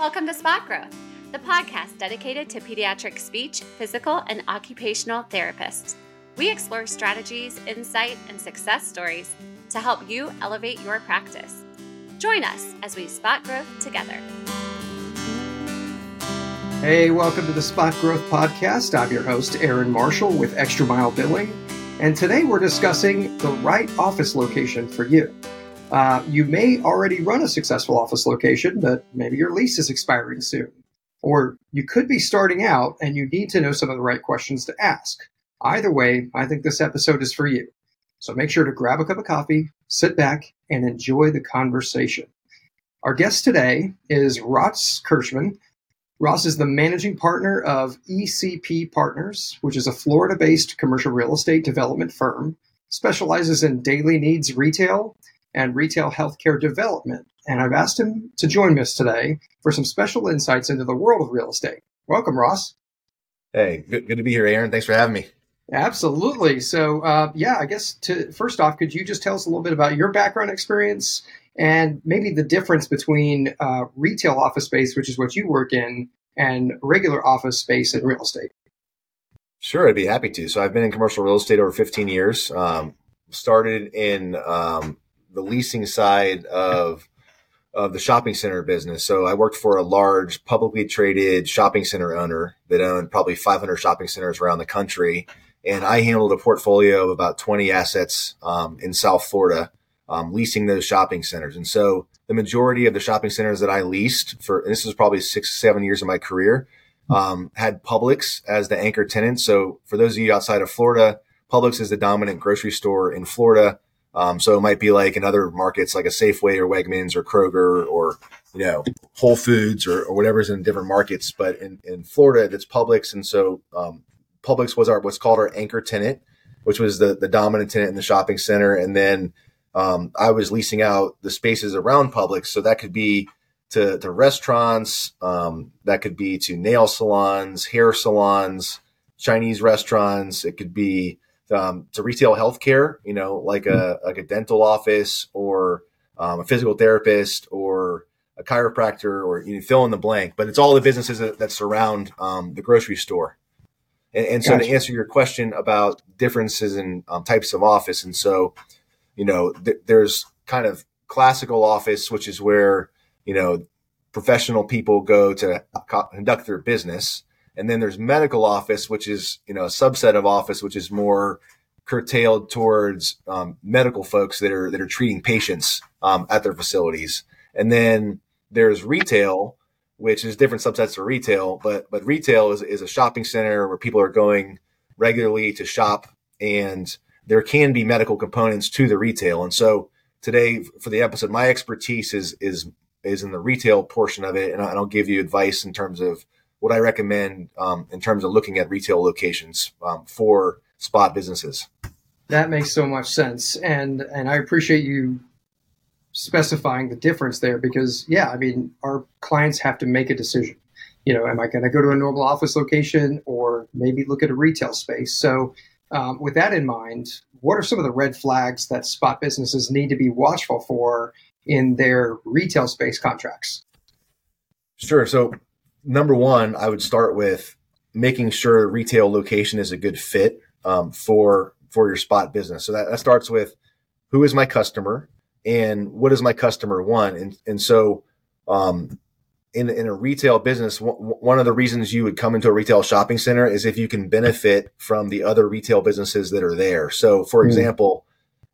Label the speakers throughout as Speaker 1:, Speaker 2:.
Speaker 1: Welcome to Spot Growth, the podcast dedicated to pediatric speech, physical, and occupational therapists. We explore strategies, insight, and success stories to help you elevate your practice. Join us as we spot growth together.
Speaker 2: Hey, welcome to the Spot Growth Podcast. I'm your host, Aaron Marshall with Extra Mile Billing, and today we're discussing the right office location for you. Uh, you may already run a successful office location, but maybe your lease is expiring soon. Or you could be starting out and you need to know some of the right questions to ask. Either way, I think this episode is for you. So make sure to grab a cup of coffee, sit back, and enjoy the conversation. Our guest today is Ross Kirchman. Ross is the managing partner of ECP Partners, which is a Florida based commercial real estate development firm, specializes in daily needs retail and retail healthcare development. And I've asked him to join us today for some special insights into the world of real estate. Welcome, Ross.
Speaker 3: Hey, good, good to be here, Aaron. Thanks for having me.
Speaker 2: Absolutely. So, uh, yeah, I guess to first off, could you just tell us a little bit about your background experience and maybe the difference between uh, retail office space, which is what you work in, and regular office space in real estate?
Speaker 3: Sure, I'd be happy to. So, I've been in commercial real estate over 15 years. Um, started in um, the leasing side of of the shopping center business. So I worked for a large publicly traded shopping center owner that owned probably 500 shopping centers around the country, and I handled a portfolio of about 20 assets um, in South Florida, um, leasing those shopping centers. And so the majority of the shopping centers that I leased for this was probably six seven years of my career um, had Publix as the anchor tenant. So for those of you outside of Florida, Publix is the dominant grocery store in Florida. Um, so it might be like in other markets, like a Safeway or Wegmans or Kroger or you know Whole Foods or, or whatever's in different markets. But in, in Florida, it's Publix, and so um, Publix was our what's called our anchor tenant, which was the the dominant tenant in the shopping center. And then um, I was leasing out the spaces around Publix, so that could be to, to restaurants, um, that could be to nail salons, hair salons, Chinese restaurants. It could be um, to retail healthcare, you know, like a like a dental office or um, a physical therapist or a chiropractor or you know, fill in the blank. But it's all the businesses that, that surround um, the grocery store. And, and so gotcha. to answer your question about differences in um, types of office, and so you know, th- there's kind of classical office, which is where you know professional people go to conduct their business and then there's medical office, which is, you know, a subset of office, which is more curtailed towards um, medical folks that are, that are treating patients um, at their facilities. And then there's retail, which is different subsets of retail, but, but retail is, is a shopping center where people are going regularly to shop and there can be medical components to the retail. And so today for the episode, my expertise is, is, is in the retail portion of it. And I'll give you advice in terms of what I recommend um, in terms of looking at retail locations um, for spot businesses.
Speaker 2: That makes so much sense, and and I appreciate you specifying the difference there because yeah, I mean our clients have to make a decision. You know, am I going to go to a normal office location or maybe look at a retail space? So, um, with that in mind, what are some of the red flags that spot businesses need to be watchful for in their retail space contracts?
Speaker 3: Sure. So number one, I would start with making sure retail location is a good fit um, for for your spot business. So that, that starts with who is my customer and what does my customer want, and and so um, in in a retail business, w- one of the reasons you would come into a retail shopping center is if you can benefit from the other retail businesses that are there. So, for mm. example.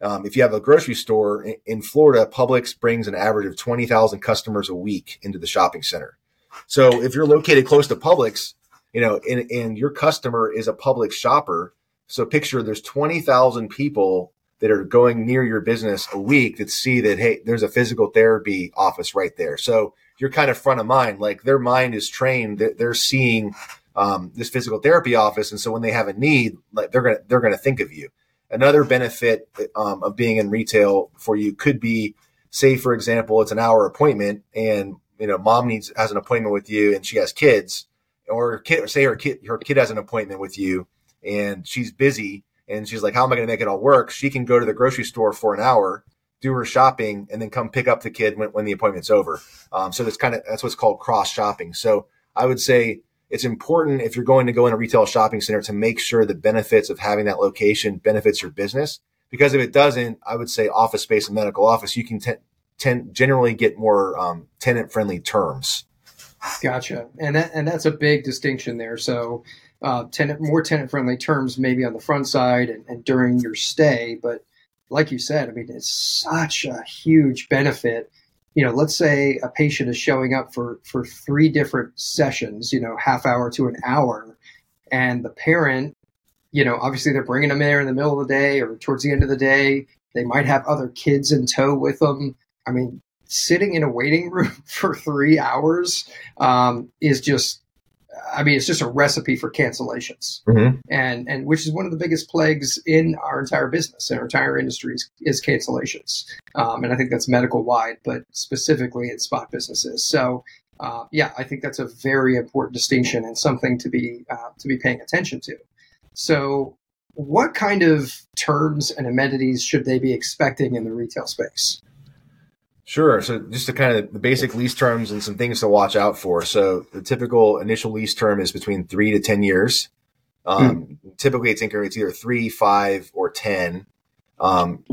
Speaker 3: Um, if you have a grocery store in, in Florida, Publix brings an average of 20,000 customers a week into the shopping center. So if you're located close to Publix, you know, and, and your customer is a Publix shopper, so picture there's 20,000 people that are going near your business a week that see that, hey, there's a physical therapy office right there. So you're kind of front of mind. Like their mind is trained that they're seeing um, this physical therapy office. And so when they have a need, like they're going to, they're going to think of you. Another benefit um, of being in retail for you could be, say, for example, it's an hour appointment and you know, mom needs has an appointment with you and she has kids, or kid, say her kid her kid has an appointment with you and she's busy and she's like, how am I going to make it all work? She can go to the grocery store for an hour, do her shopping, and then come pick up the kid when, when the appointment's over. Um, so that's kind of that's what's called cross shopping. So I would say it's important if you're going to go in a retail shopping center to make sure the benefits of having that location benefits your business. Because if it doesn't, I would say office space and medical office, you can t- tend generally get more um, tenant friendly terms.
Speaker 2: Gotcha, and that and that's a big distinction there. So, uh, tenant more tenant friendly terms maybe on the front side and, and during your stay, but like you said, I mean, it's such a huge benefit you know, let's say a patient is showing up for for three different sessions, you know, half hour to an hour, and the parent, you know, obviously they're bringing them there in the middle of the day or towards the end of the day. They might have other kids in tow with them. I mean, sitting in a waiting room for three hours um, is just I mean, it's just a recipe for cancellations, mm-hmm. and and which is one of the biggest plagues in our entire business and our entire industry is, is cancellations, um, and I think that's medical wide, but specifically in spot businesses. So, uh, yeah, I think that's a very important distinction and something to be uh, to be paying attention to. So, what kind of terms and amenities should they be expecting in the retail space?
Speaker 3: Sure. So just to kind of the basic lease terms and some things to watch out for. So the typical initial lease term is between three to 10 years. Um, hmm. Typically it's increments either three, five, or 10. Um,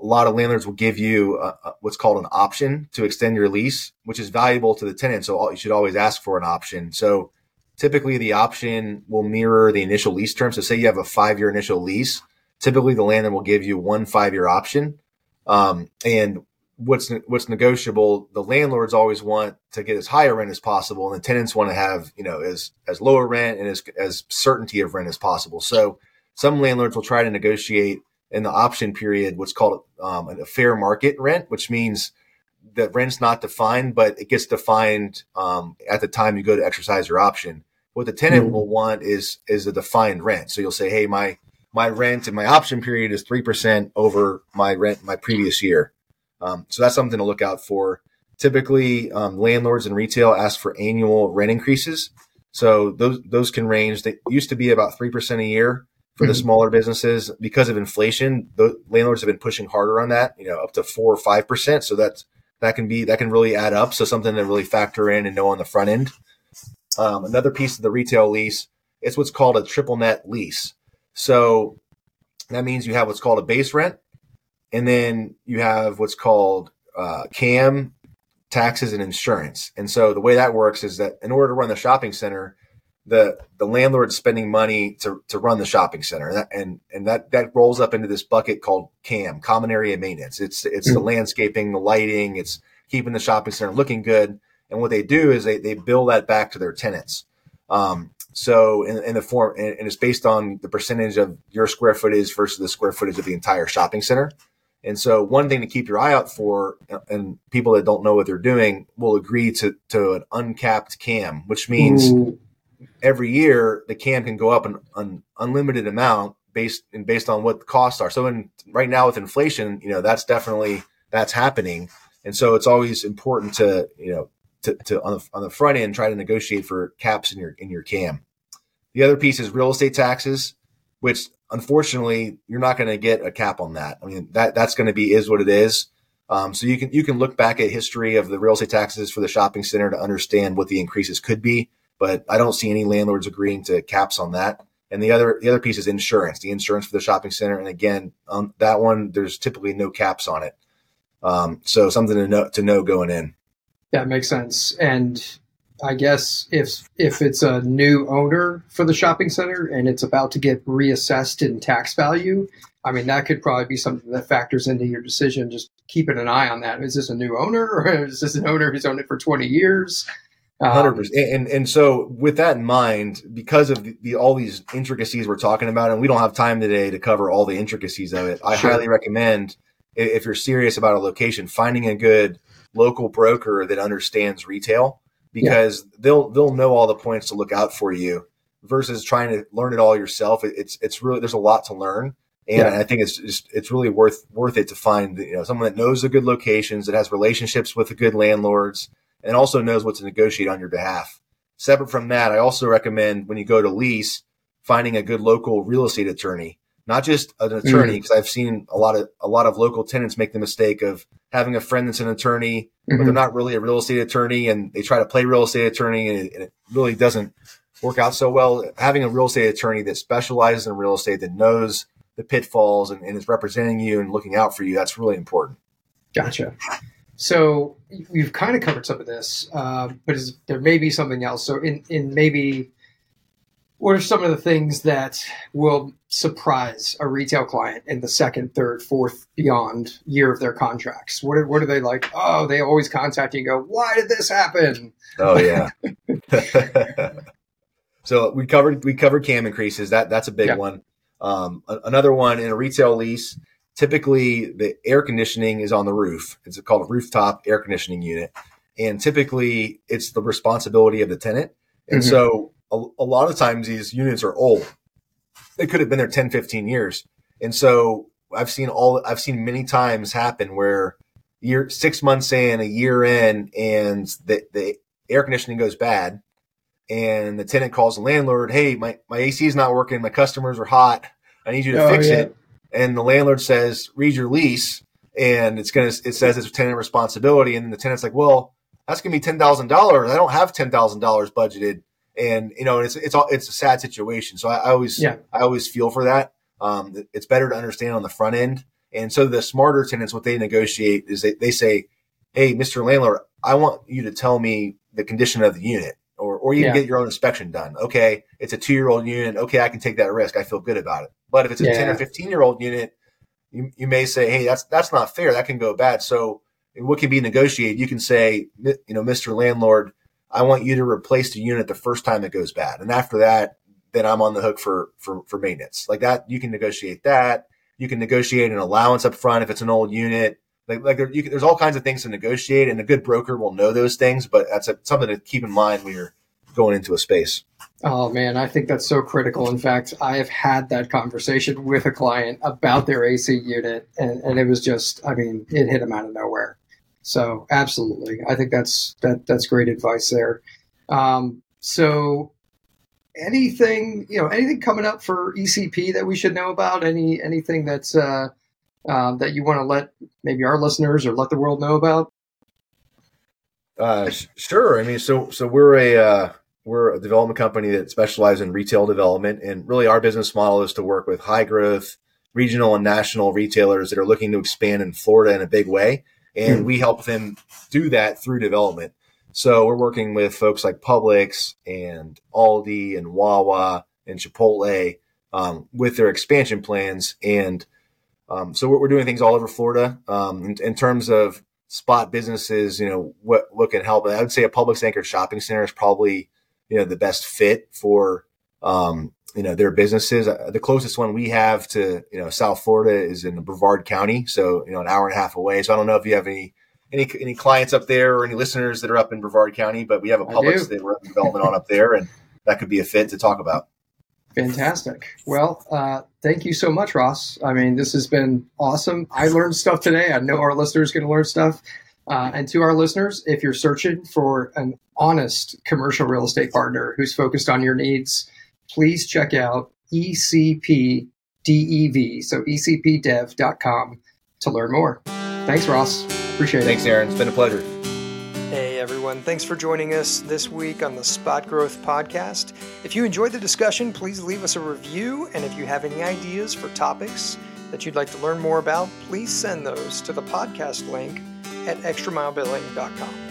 Speaker 3: a lot of landlords will give you a, a, what's called an option to extend your lease, which is valuable to the tenant. So you should always ask for an option. So typically the option will mirror the initial lease term. So say you have a five year initial lease, typically the landlord will give you one five year option. Um, and what's what's negotiable. The landlords always want to get as high a rent as possible, and the tenants want to have you know as as lower rent and as as certainty of rent as possible. So some landlords will try to negotiate in the option period what's called um, a fair market rent, which means that rent's not defined, but it gets defined um, at the time you go to exercise your option. What the tenant mm-hmm. will want is is a defined rent. So you'll say, hey, my my rent in my option period is three percent over my rent my previous year. Um, so that's something to look out for. Typically, um, landlords and retail ask for annual rent increases. So those those can range. They used to be about three percent a year for the mm-hmm. smaller businesses because of inflation. The landlords have been pushing harder on that. You know, up to four or five percent. So that's that can be that can really add up. So something to really factor in and know on the front end. Um, another piece of the retail lease is what's called a triple net lease. So that means you have what's called a base rent, and then you have what's called uh, CAM, taxes, and insurance. And so the way that works is that in order to run the shopping center, the the landlord's spending money to, to run the shopping center, and that, and, and that that rolls up into this bucket called CAM, common area maintenance. It's it's mm-hmm. the landscaping, the lighting, it's keeping the shopping center looking good. And what they do is they they bill that back to their tenants. Um, so in, in the form, and, and it's based on the percentage of your square footage versus the square footage of the entire shopping center. And so, one thing to keep your eye out for, uh, and people that don't know what they're doing will agree to, to an uncapped cam, which means Ooh. every year the cam can go up an, an unlimited amount based and based on what the costs are. So, in right now with inflation, you know that's definitely that's happening, and so it's always important to you know to, to on the on the front end try to negotiate for caps in your in your cam. The other piece is real estate taxes, which unfortunately, you're not going to get a cap on that. I mean, that that's going to be is what it is. Um, so you can you can look back at history of the real estate taxes for the shopping center to understand what the increases could be. But I don't see any landlords agreeing to caps on that. And the other the other piece is insurance, the insurance for the shopping center. And again, um, that one there's typically no caps on it. Um, so something to know to know going in.
Speaker 2: That makes sense. And I guess if if it's a new owner for the shopping center and it's about to get reassessed in tax value, I mean that could probably be something that factors into your decision. Just keeping an eye on that. Is this a new owner or is this an owner who's owned it for twenty years?
Speaker 3: Hundred um, percent. And and so with that in mind, because of the, the, all these intricacies we're talking about, and we don't have time today to cover all the intricacies of it, I sure. highly recommend if you're serious about a location, finding a good local broker that understands retail because yeah. they'll they'll know all the points to look out for you versus trying to learn it all yourself. It's it's really there's a lot to learn, and yeah. I think it's just it's really worth worth it to find you know someone that knows the good locations, that has relationships with the good landlords, and also knows what to negotiate on your behalf. Separate from that, I also recommend when you go to lease finding a good local real estate attorney not just an attorney, because mm-hmm. I've seen a lot of a lot of local tenants make the mistake of having a friend that's an attorney, mm-hmm. but they're mm-hmm. not really a real estate attorney, and they try to play real estate attorney, and it, and it really doesn't work out so well. Having a real estate attorney that specializes in real estate that knows the pitfalls and, and is representing you and looking out for you, that's really important.
Speaker 2: Gotcha. So we've kind of covered some of this, uh, but is, there may be something else. So in, in maybe what are some of the things that will surprise a retail client in the second, third, fourth, beyond year of their contracts? What are, what are they like? Oh, they always contact you and go, "Why did this happen?"
Speaker 3: Oh yeah. so we covered we covered CAM increases. That that's a big yeah. one. Um, another one in a retail lease, typically the air conditioning is on the roof. It's called a rooftop air conditioning unit. And typically it's the responsibility of the tenant. And mm-hmm. so a, a, lot of times these units are old. They could have been there 10, 15 years. And so I've seen all, I've seen many times happen where year, six months in, a year in, and the, the air conditioning goes bad and the tenant calls the landlord, Hey, my, my AC is not working. My customers are hot. I need you to oh, fix yeah. it. And the landlord says, read your lease. And it's going to, it says it's a tenant responsibility. And the tenant's like, well, that's going to be $10,000. I don't have $10,000 budgeted. And, you know, it's, it's all, it's a sad situation. So I, I always, yeah. I always feel for that. Um, it's better to understand on the front end. And so the smarter tenants, what they negotiate is they, they say, Hey, Mr. Landlord, I want you to tell me the condition of the unit or, or you yeah. can get your own inspection done. Okay, it's a two year old unit. Okay, I can take that risk. I feel good about it. But if it's a yeah. 10 or 15 year old unit, you, you may say, hey, that's that's not fair. That can go bad. So what can be negotiated? You can say, you know, Mr. Landlord, I want you to replace the unit the first time it goes bad. And after that, then I'm on the hook for for for maintenance. Like that, you can negotiate that. You can negotiate an allowance up front if it's an old unit. Like, like there, can, there's all kinds of things to negotiate, and a good broker will know those things. But that's a, something to keep in mind when you're going into a space.
Speaker 2: Oh man, I think that's so critical. In fact, I have had that conversation with a client about their AC unit, and, and it was just, I mean, it hit them out of nowhere. So absolutely, I think that's that that's great advice there. Um, so anything you know anything coming up for ECP that we should know about? Any anything that's uh, uh, that you want to let maybe our listeners or let the world know about?
Speaker 3: Uh, sure. I mean, so so we're a uh, we're a development company that specializes in retail development, and really our business model is to work with high growth regional and national retailers that are looking to expand in Florida in a big way, and mm. we help them do that through development. So we're working with folks like Publix and Aldi and Wawa and Chipotle um, with their expansion plans, and um, so we're, doing things all over Florida um, in, in, terms of spot businesses. You know what what can help. I would say a Publix anchored shopping center is probably you know the best fit for um, you know their businesses. Uh, the closest one we have to you know South Florida is in Brevard County, so you know an hour and a half away. So I don't know if you have any any any clients up there or any listeners that are up in Brevard County, but we have a Publix that we're development on up there, and that could be a fit to talk about.
Speaker 2: Fantastic. Well, uh, thank you so much, Ross. I mean, this has been awesome. I learned stuff today. I know our listeners going to learn stuff. Uh, and to our listeners, if you're searching for an honest commercial real estate partner who's focused on your needs, please check out ECP DEV, so ecpdev.com to learn more. Thanks, Ross. Appreciate
Speaker 3: it. Thanks, Aaron. It's been a pleasure.
Speaker 2: Hey, everyone. Thanks for joining us this week on the Spot Growth Podcast. If you enjoyed the discussion, please leave us a review. And if you have any ideas for topics that you'd like to learn more about, please send those to the podcast link at extramilebilling.com.